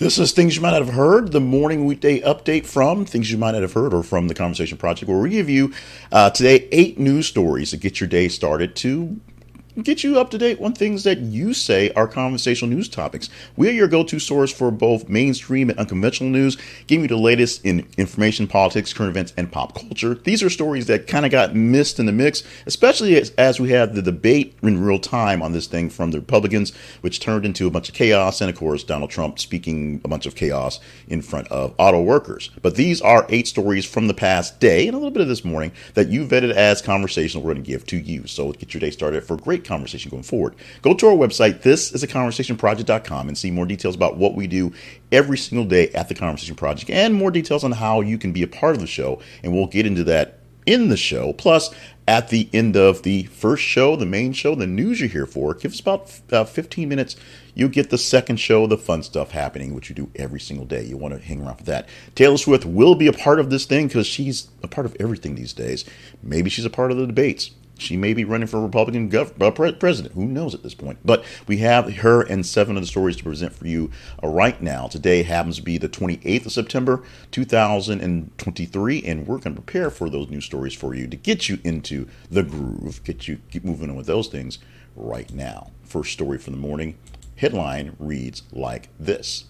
This is things you might not have heard, the morning weekday update from things you might not have heard or from the Conversation Project, where we give you uh, today eight news stories to get your day started to get you up to date on things that you say are conversational news topics. We are your go to source for both mainstream and unconventional news, giving you the latest in information, politics, current events, and pop culture. These are stories that kind of got missed in the mix, especially as, as we had the debate in real time on this thing from the Republicans, which turned into a bunch of chaos, and of course, Donald Trump speaking a bunch of chaos in front of auto workers. But these are eight stories from the past day and a little bit of this morning that you vetted as conversational we're going to give to you. So get your day started for great conversation going forward. Go to our website, this is a conversationproject.com, and see more details about what we do every single day at the Conversation Project and more details on how you can be a part of the show. And we'll get into that in the show. Plus, at the end of the first show, the main show, the news you're here for, give us about uh, 15 minutes. You get the second show, the fun stuff happening, which you do every single day. You want to hang around for that. Taylor Swift will be a part of this thing because she's a part of everything these days. Maybe she's a part of the debates. She may be running for Republican gov- uh, president. Who knows at this point? But we have her and seven of the stories to present for you uh, right now. Today happens to be the 28th of September, 2023, and we're going to prepare for those new stories for you to get you into the groove, get you keep moving on with those things right now. First story for the morning. Headline reads like this.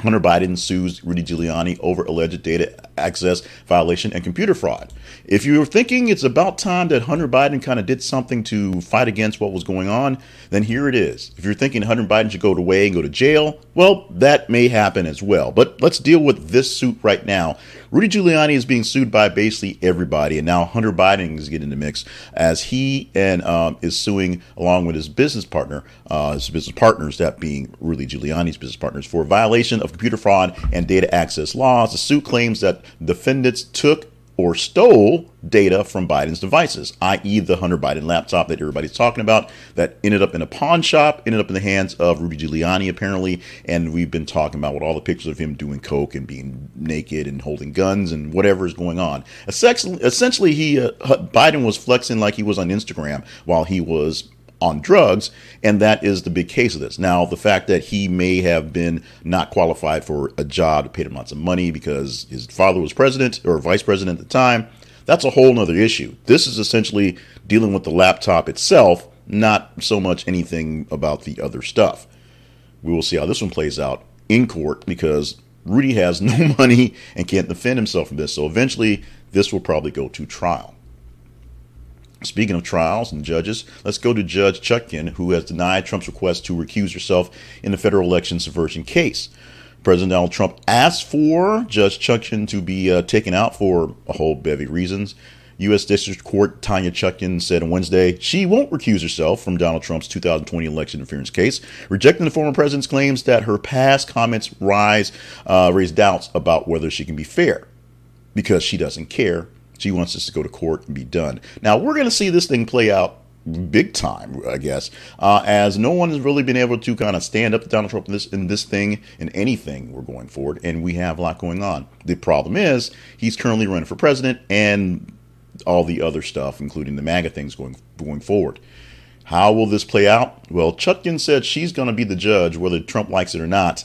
Hunter Biden sues Rudy Giuliani over alleged data access violation and computer fraud. If you're thinking it's about time that Hunter Biden kind of did something to fight against what was going on, then here it is. If you're thinking Hunter Biden should go away and go to jail, well, that may happen as well. But let's deal with this suit right now. Rudy Giuliani is being sued by basically everybody, and now Hunter Biden is getting in the mix as he and um, is suing along with his business partner, uh, his business partners, that being Rudy Giuliani's business partners, for violation of computer fraud and data access laws. The suit claims that defendants took or stole data from Biden's devices, i.e., the Hunter Biden laptop that everybody's talking about that ended up in a pawn shop, ended up in the hands of Rudy Giuliani, apparently. And we've been talking about with all the pictures of him doing coke and being naked and holding guns and whatever is going on. Essentially, he uh, Biden was flexing like he was on Instagram while he was on drugs, and that is the big case of this. Now, the fact that he may have been not qualified for a job paid him lots of money because his father was president or vice president at the time, that's a whole other issue. This is essentially dealing with the laptop itself, not so much anything about the other stuff. We will see how this one plays out in court because Rudy has no money and can't defend himself from this. So eventually, this will probably go to trial. Speaking of trials and judges, let's go to Judge Chutkan, who has denied Trump's request to recuse herself in the federal election subversion case. President Donald Trump asked for Judge Chutkan to be uh, taken out for a whole bevy of reasons. U.S. District Court Tanya Chutkan said on Wednesday she won't recuse herself from Donald Trump's 2020 election interference case, rejecting the former president's claims that her past comments rise uh, raise doubts about whether she can be fair because she doesn't care she wants us to go to court and be done. Now, we're going to see this thing play out big time, I guess, uh, as no one has really been able to kind of stand up to Donald Trump in this in this thing in anything we're going forward, and we have a lot going on. The problem is he's currently running for president, and all the other stuff, including the MAGA things going going forward. How will this play out? Well, Chutkan said she's going to be the judge, whether Trump likes it or not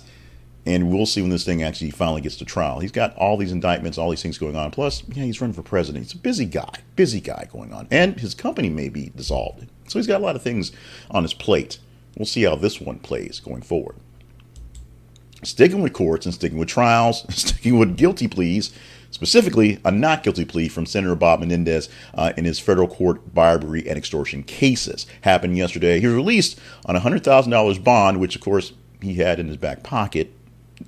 and we'll see when this thing actually finally gets to trial. He's got all these indictments, all these things going on. Plus, yeah, he's running for president. He's a busy guy, busy guy going on. And his company may be dissolved. So he's got a lot of things on his plate. We'll see how this one plays going forward. Sticking with courts and sticking with trials, sticking with guilty pleas, specifically a not guilty plea from Senator Bob Menendez uh, in his federal court bribery and extortion cases. Happened yesterday. He was released on a $100,000 bond, which, of course, he had in his back pocket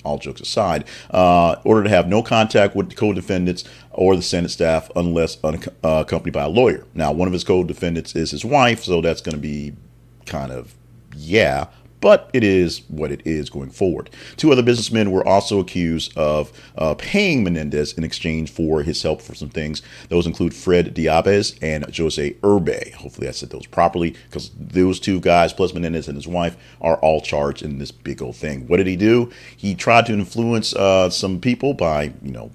all jokes aside, uh, order to have no contact with the co-defendants or the Senate staff unless uh, accompanied by a lawyer. Now, one of his co-defendants is his wife, so that's going to be kind of yeah, but it is what it is going forward. Two other businessmen were also accused of uh, paying Menendez in exchange for his help for some things. Those include Fred Daibes and Jose Urbe. Hopefully, I said those properly because those two guys, plus Menendez and his wife, are all charged in this big old thing. What did he do? He tried to influence uh, some people by, you know,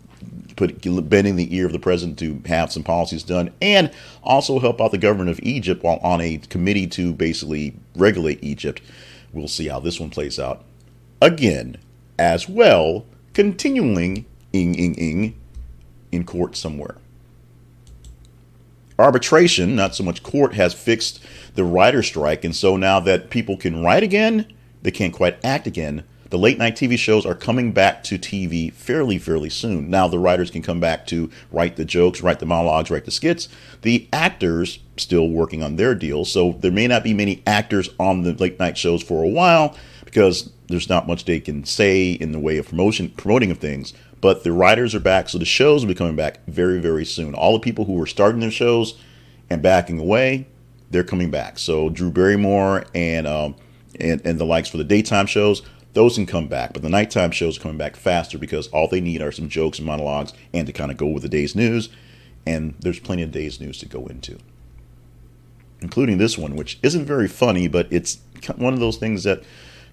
put bending the ear of the president to have some policies done and also help out the government of Egypt while on a committee to basically regulate Egypt. We'll see how this one plays out. again as well, continuing ing ing ing in court somewhere. Arbitration, not so much court, has fixed the writer strike, and so now that people can write again, they can't quite act again. The late night TV shows are coming back to TV fairly, fairly soon. Now the writers can come back to write the jokes, write the monologues, write the skits. The actors still working on their deals, so there may not be many actors on the late night shows for a while because there's not much they can say in the way of promotion, promoting of things. But the writers are back, so the shows will be coming back very, very soon. All the people who were starting their shows and backing away, they're coming back. So Drew Barrymore and um, and, and the likes for the daytime shows, those can come back. But the nighttime shows are coming back faster because all they need are some jokes and monologues and to kind of go with the day's news. And there's plenty of day's news to go into, including this one, which isn't very funny, but it's one of those things that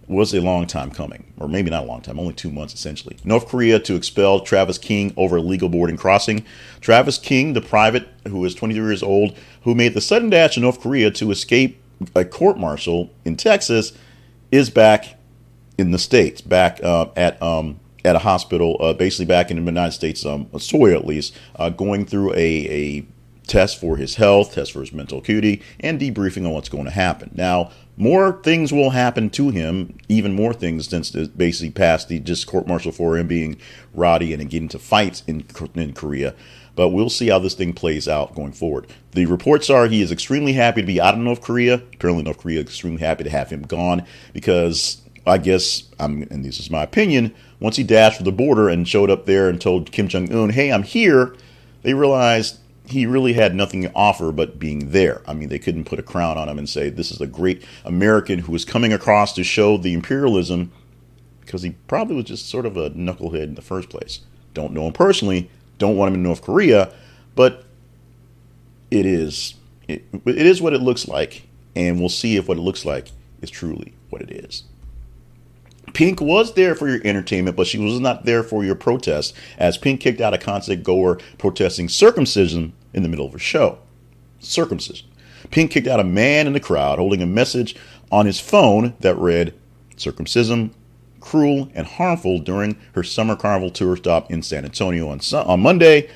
was a long time coming, or maybe not a long time, only two months essentially. North Korea to expel Travis King over illegal boarding crossing. Travis King, the private who is 23 years old, who made the sudden dash to North Korea to escape a court martial in Texas, is back in the states, back uh, at um, at a hospital, uh, basically back in the United States um, soil at least, uh, going through a, a test for his health, test for his mental acuity, and debriefing on what's going to happen. Now, more things will happen to him, even more things since basically past the just court martial for him being rowdy and getting into fights in, in Korea. But we'll see how this thing plays out going forward. The reports are he is extremely happy to be out of North Korea. Apparently, North Korea is extremely happy to have him gone because I guess, I'm, and this is my opinion, once he dashed for the border and showed up there and told Kim Jong un, hey, I'm here, they realized he really had nothing to offer but being there. I mean, they couldn't put a crown on him and say, this is a great American who is coming across to show the imperialism because he probably was just sort of a knucklehead in the first place. Don't know him personally, don't want him in North Korea, but it is it, it is what it looks like, and we'll see if what it looks like is truly what it is. Pink was there for your entertainment, but she was not there for your protest, as Pink kicked out a concert goer protesting circumcision in the middle of a show. Circumcision. Pink kicked out a man in the crowd holding a message on his phone that read, Circumcision, cruel and harmful during her summer carnival tour stop in San Antonio on, on Monday.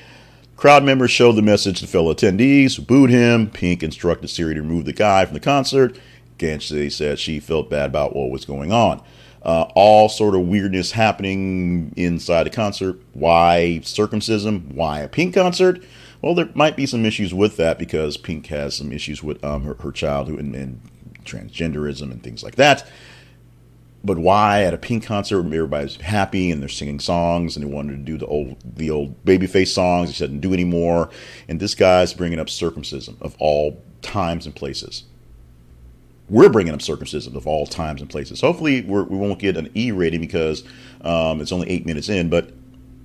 Crowd members showed the message to fellow attendees who booed him. Pink instructed Siri to remove the guy from the concert. Ganche said she felt bad about what was going on uh, all sort of weirdness happening inside a concert. Why circumcision? Why a Pink concert? Well, there might be some issues with that because Pink has some issues with um, her, her childhood and, and transgenderism and things like that. But why at a Pink concert everybody's happy and they're singing songs and they wanted to do the old the old babyface songs he said not do anymore and this guy's bringing up circumcision of all times and places we're bringing up circumcision of all times and places. Hopefully, we're, we will not get an E rating because um, it's only eight minutes in, but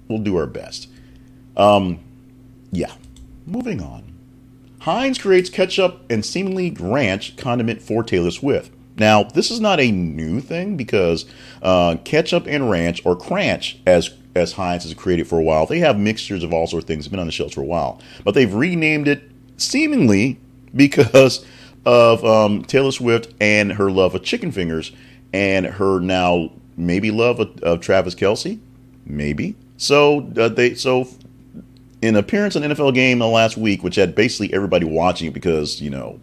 we'll do our best. Um, yeah, moving on. Heinz creates ketchup and seemingly ranch condiment for Taylor Swift. Now, this is not a new thing because uh, ketchup and ranch, or cranch, as as Heinz has created for a while, they have mixtures of all sorts of things. Been on the shelves for a while, but they've renamed it seemingly because of um, Taylor Swift and her love of chicken fingers and her now maybe love of, of Travis Kelce, maybe. So uh, they so in appearance in NFL game the last week, which had basically everybody watching because you know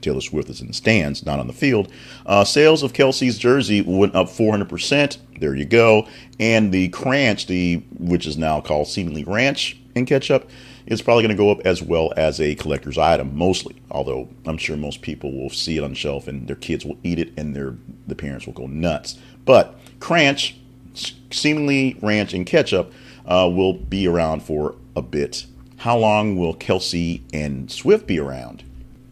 Taylor Swift is in the stands, not on the field. Uh, sales of Kelce's jersey went up 400%. There you go. And the Cranch, the which is now called seemingly Ranch in ketchup, is probably going to go up as well as a collector's item, mostly. Although I'm sure most people will see it on shelf and their kids will eat it and their the parents will go nuts. But Cranch, seemingly ranch and ketchup, uh, will be around for a bit. How long will Kelsey and Swift be around?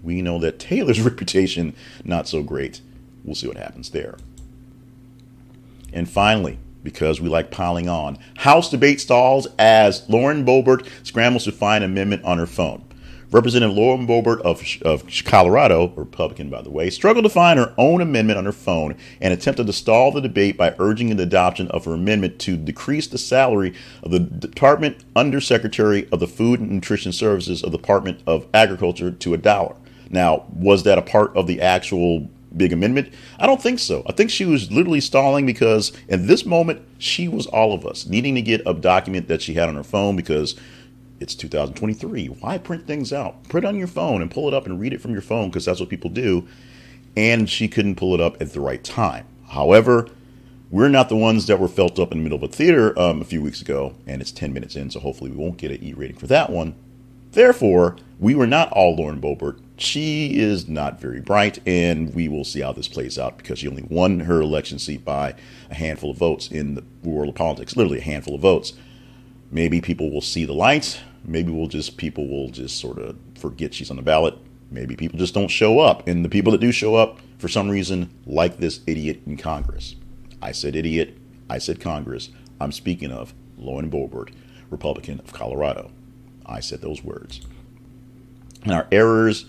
We know that Taylor's reputation not so great. We'll see what happens there. And finally, because we like piling on. House debate stalls as Lauren Boebert scrambles to find amendment on her phone. Representative Lauren Boebert of, of Colorado, Republican by the way, struggled to find her own amendment on her phone and attempted to stall the debate by urging the adoption of her amendment to decrease the salary of the Department Undersecretary of the Food and Nutrition Services of the Department of Agriculture to a dollar. Now, was that a part of the actual big amendment? I don't think so. I think she was literally stalling because in this moment, she was all of us needing to get a document that she had on her phone because it's 2023. Why print things out? Print on your phone and pull it up and read it from your phone because that's what people do. And she couldn't pull it up at the right time. However, we're not the ones that were felt up in the middle of a theater um, a few weeks ago, and it's 10 minutes in, so hopefully we won't get an E rating for that one. Therefore, we were not all Lauren Boebert. She is not very bright, and we will see how this plays out because she only won her election seat by a handful of votes in the world of politics, literally a handful of votes. Maybe people will see the light. Maybe we'll just people will just sort of forget she's on the ballot. Maybe people just don't show up, and the people that do show up, for some reason, like this idiot in Congress. I said idiot. I said Congress. I'm speaking of Lauren Boebert, Republican of Colorado. I said those words. And our errors,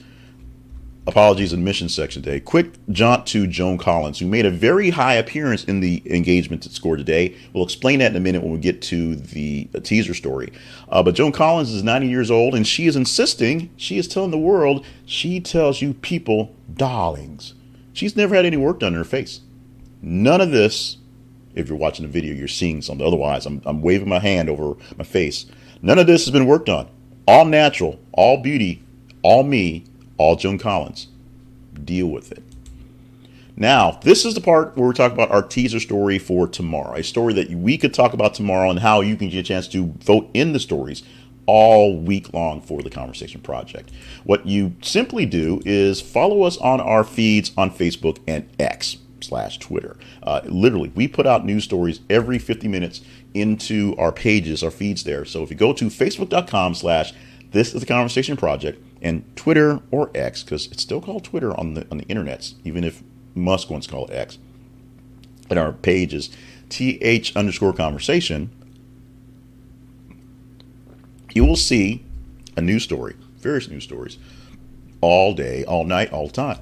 apologies, and mission section today. Quick jaunt to Joan Collins, who made a very high appearance in the engagement score today. We'll explain that in a minute when we get to the teaser story. Uh, but Joan Collins is 90 years old, and she is insisting, she is telling the world, she tells you people, darlings. She's never had any work done in her face. None of this, if you're watching the video, you're seeing something. Otherwise, I'm, I'm waving my hand over my face. None of this has been worked on. All natural, all beauty, all me, all Joan Collins. Deal with it. Now, this is the part where we talk about our teaser story for tomorrow. A story that we could talk about tomorrow and how you can get a chance to vote in the stories all week long for the Conversation Project. What you simply do is follow us on our feeds on Facebook and X slash Twitter. Uh, literally, we put out news stories every 50 minutes into our pages, our feeds there. So if you go to facebook.com slash this is the conversation project and Twitter or X, because it's still called Twitter on the on the internets, even if Musk wants to call it X. And our page is th underscore conversation. You will see a news story, various news stories, all day, all night, all the time.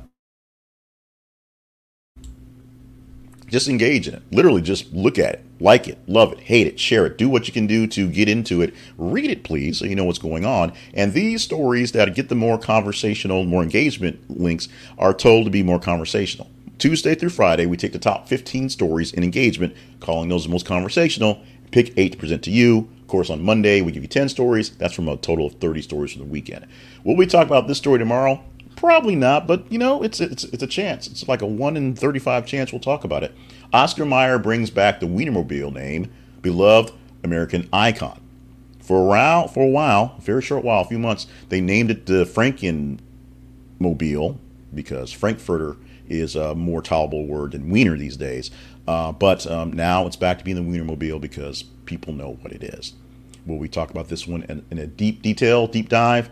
Just engage in it. Literally, just look at it, like it, love it, hate it, share it. Do what you can do to get into it. Read it, please, so you know what's going on. And these stories that get the more conversational, more engagement links are told to be more conversational. Tuesday through Friday, we take the top 15 stories in engagement, calling those the most conversational. Pick eight to present to you. Of course, on Monday, we give you 10 stories. That's from a total of 30 stories for the weekend. Will we talk about this story tomorrow? Probably not, but you know, it's it's it's a chance. It's like a one in thirty-five chance we'll talk about it. Oscar Mayer brings back the Wienermobile name, beloved American icon. For a while, for a while, a very short while, a few months, they named it the Frankenmobile because Frankfurter is a more tolerable word than Wiener these days. Uh, but um, now it's back to being the Wienermobile because people know what it is. Will we talk about this one in, in a deep detail, deep dive?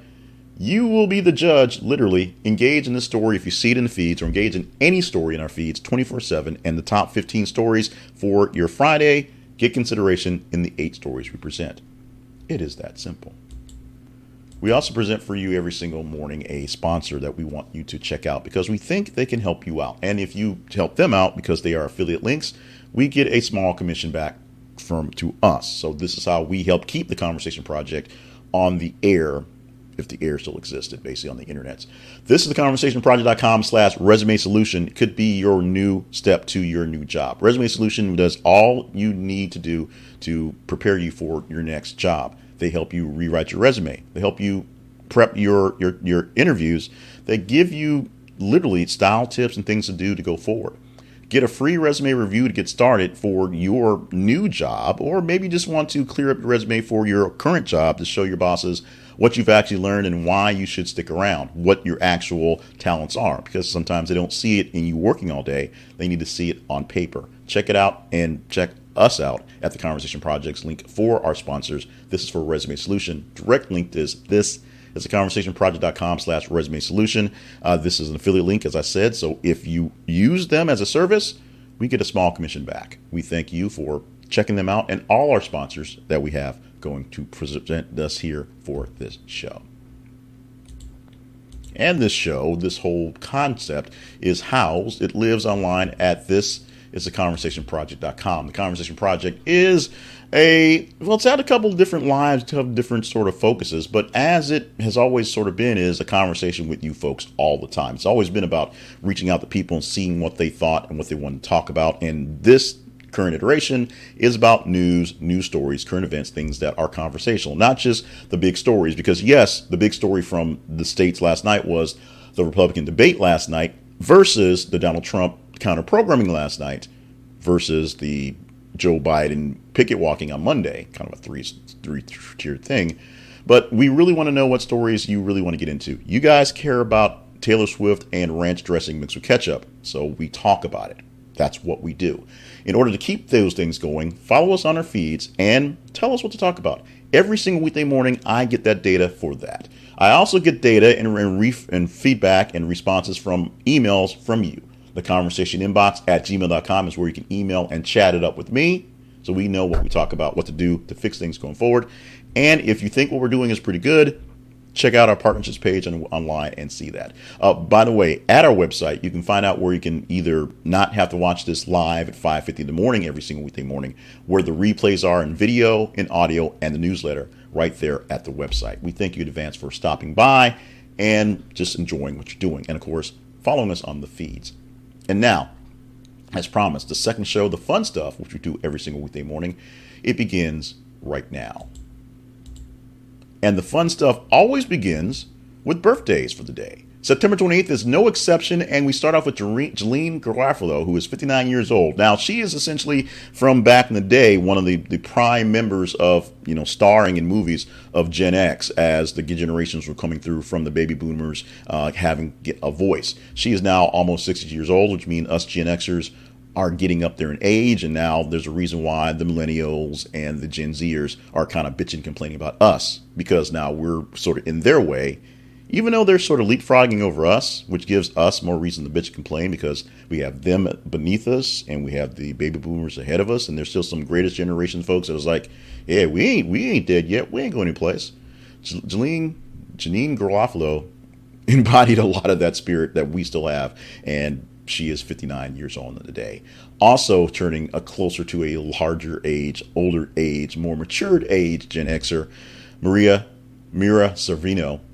You will be the judge, literally. Engage in this story if you see it in the feeds or engage in any story in our feeds 24 7 and the top 15 stories for your Friday. Get consideration in the eight stories we present. It is that simple. We also present for you every single morning a sponsor that we want you to check out because we think they can help you out. And if you help them out because they are affiliate links, we get a small commission back from to us. So this is how we help keep the conversation project on the air if the air still existed, basically on the internets. This is the conversationproject.com slash resume solution. It could be your new step to your new job. Resume solution does all you need to do to prepare you for your next job. They help you rewrite your resume. They help you prep your your, your interviews. They give you literally style tips and things to do to go forward. Get a free resume review to get started for your new job, or maybe just want to clear up your resume for your current job to show your bosses what you've actually learned and why you should stick around, what your actual talents are. Because sometimes they don't see it in you working all day, they need to see it on paper. Check it out and check us out at the Conversation Projects link for our sponsors. This is for Resume Solution. Direct link is this is the conversationproject.com slash resume solution. Uh, this is an affiliate link, as I said. So if you use them as a service, we get a small commission back. We thank you for checking them out and all our sponsors that we have going to present us here for this show. And this show, this whole concept is housed, it lives online at this is theconversationproject.com. The Conversation Project is a well, it's had a couple of different lives, a couple different sort of focuses, but as it has always sort of been, is a conversation with you folks all the time. It's always been about reaching out to people and seeing what they thought and what they want to talk about. And this current iteration is about news, news stories, current events, things that are conversational, not just the big stories. Because yes, the big story from the states last night was the Republican debate last night versus the Donald Trump counter programming last night versus the Joe Biden picket walking on Monday, kind of a three three tiered thing. But we really want to know what stories you really want to get into. You guys care about Taylor Swift and ranch dressing mixed with ketchup, so we talk about it. That's what we do. In order to keep those things going, follow us on our feeds and tell us what to talk about. Every single weekday morning, I get that data for that. I also get data and, and, and feedback and responses from emails from you. The conversation inbox at gmail.com is where you can email and chat it up with me so we know what we talk about, what to do to fix things going forward. And if you think what we're doing is pretty good, check out our partnerships page on, online and see that. Uh, by the way, at our website, you can find out where you can either not have to watch this live at 5.50 in the morning every single weekday morning, where the replays are in video, in audio, and the newsletter right there at the website. We thank you in advance for stopping by and just enjoying what you're doing. And of course, following us on the feeds. And now, as promised, the second show, The Fun Stuff, which we do every single weekday morning, it begins right now. And the fun stuff always begins with birthdays for the day. September 28th is no exception, and we start off with Janeane Garofalo, who is 59 years old. Now, she is essentially from back in the day one of the, the prime members of, you know, starring in movies of Gen X as the generations were coming through from the baby boomers uh, having a voice. She is now almost 60 years old, which means us Gen Xers are getting up there in age, and now there's a reason why the millennials and the Gen Zers are kind of bitching, complaining about us because now we're sort of in their way even though they're sort of leapfrogging over us, which gives us more reason to bitch and complain because we have them beneath us and we have the baby boomers ahead of us, and there's still some greatest generation folks that was like, yeah, we ain't we ain't dead yet, we ain't going anyplace. Janeane Janine Garofalo embodied a lot of that spirit that we still have, and she is 59 years old today. Also turning a closer to a larger age, older age, more matured age Gen Xer, Maria Mira Sorvino of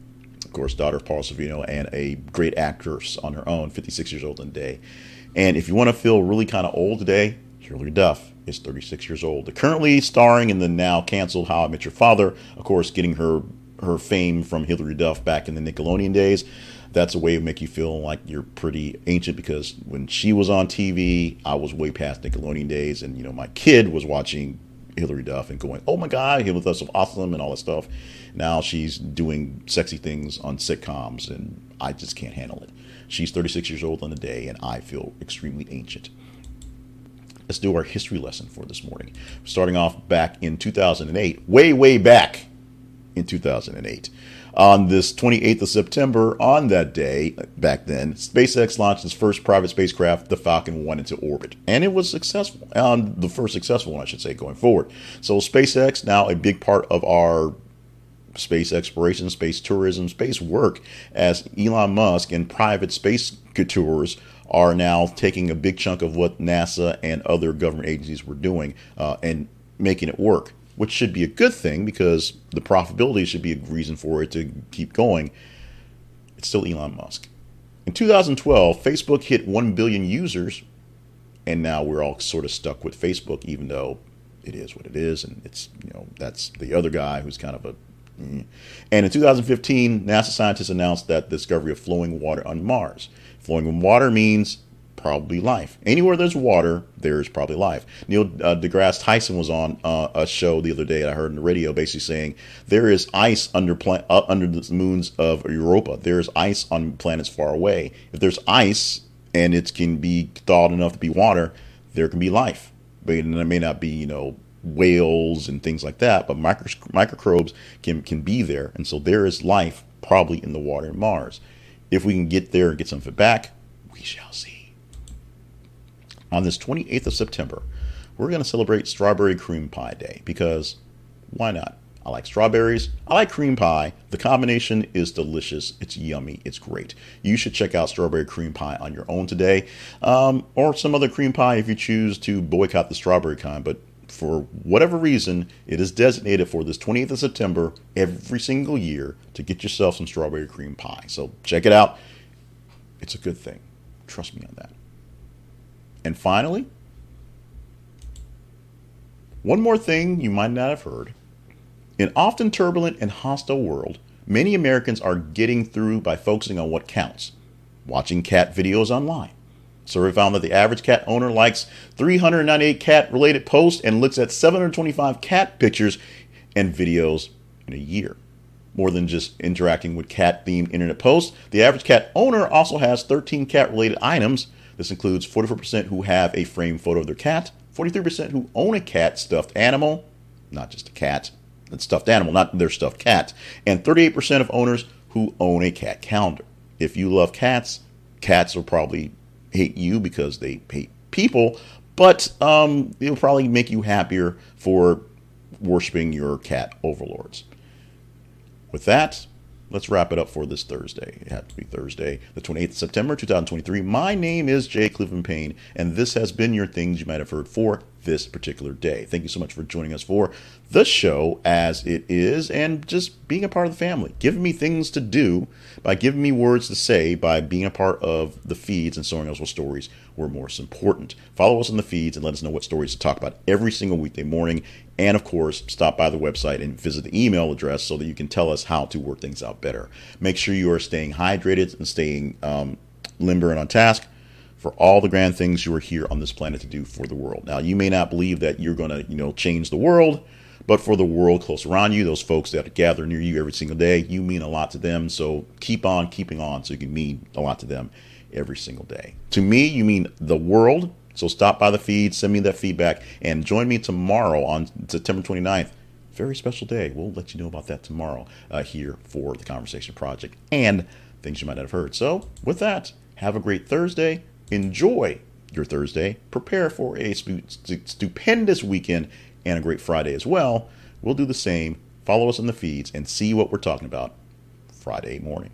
course, daughter of Paul Sorvino, and a great actress on her own, 56 years old today. And if you want to feel really kind of old today, Hilary Duff is 36 years old. Currently starring in the now canceled How I Met Your Father, of course, getting her her fame from Hilary Duff back in the Nickelodeon days. That's a way to make you feel like you're pretty ancient because when she was on TV, I was way past Nickelodeon days, and you know my kid was watching Hilary Duff and going, "Oh my God, was so awesome" and all that stuff. Now she's doing sexy things on sitcoms, and I just can't handle it. She's 36 years old on the day, and I feel extremely ancient. Let's do our history lesson for this morning. Starting off back in 2008, way, way back in 2008. On this 28th of September, on that day, back then, SpaceX launched its first private spacecraft, the Falcon 1, into orbit. And it was successful. On the first successful one, I should say, going forward. So SpaceX, now a big part of our space exploration, space tourism, space work, as Elon Musk and private space tours are now taking a big chunk of what NASA and other government agencies were doing uh, and making it work, which should be a good thing because the profitability should be a reason for it to keep going. It's still Elon Musk. In 2012, Facebook hit 1 billion users, and now we're all sort of stuck with Facebook, even though it is what it is, and it's you know that's the other guy who's kind of a and in 2015, NASA scientists announced that the discovery of flowing water on Mars. Flowing water means probably life. Anywhere there's water, there's probably life. Neil uh, deGrasse Tyson was on uh, a show the other day that I heard on the radio, basically saying there is ice under pla- uh, under the moons of Europa. There is ice on planets far away. If there's ice and it can be thawed enough to be water, there can be life. But it may not be, you know, whales and things like that, but micro- microbes can, can be there. And so there is life probably in the water in Mars. If we can get there and get some of it back, we shall see. On this 28th of September, we're going to celebrate Strawberry Cream Pie Day because why not? I like strawberries. I like cream pie. The combination is delicious. It's yummy. It's great. You should check out strawberry cream pie on your own today, um, or some other cream pie if you choose to boycott the strawberry kind. But for whatever reason, it is designated for this 28th of September every single year to get yourself some strawberry cream pie. So check it out. It's a good thing. Trust me on that. And finally, one more thing you might not have heard. In often turbulent and hostile world, many Americans are getting through by focusing on what counts, watching cat videos online. Survey found that the average cat owner likes 398 cat related posts and looks at 725 cat pictures and videos in a year. More than just interacting with cat themed internet posts, the average cat owner also has 13 cat related items. This includes 44% who have a framed photo of their cat, 43% who own a cat stuffed animal, not just a cat, a stuffed animal, not their stuffed cat, and 38% of owners who own a cat calendar. If you love cats, cats are probably hate you because they hate people, but um, it'll probably make you happier for worshiping your cat overlords. With that, let's wrap it up for this Thursday. It had to be Thursday, the 28th of September, 2023. My name is Jay Cleveland Payne, and this has been your things you might have heard for this particular day. Thank you so much for joining us for the show as it is and just being a part of the family, giving me things to do by giving me words to say, by being a part of the feeds and us what stories were most important. Follow us on the feeds and let us know what stories to talk about every single weekday morning. And of course, stop by the website and visit the email address so that you can tell us how to work things out better. Make sure you are staying hydrated and staying um, limber and on task for all the grand things you are here on this planet to do for the world. Now, you may not believe that you're going to, you know, change the world, but for the world close around you, those folks that gather near you every single day, you mean a lot to them. So keep on keeping on so you can mean a lot to them every single day. To me, you mean the world. So stop by the feed, send me that feedback, and join me tomorrow on September 29th. Very special day. We'll let you know about that tomorrow uh, here for the Conversation Project and things you might not have heard. So, with that, have a great Thursday enjoy your Thursday, prepare for a stupendous weekend and a great Friday as well. We'll do the same. Follow us on the feeds and see what we're talking about Friday morning.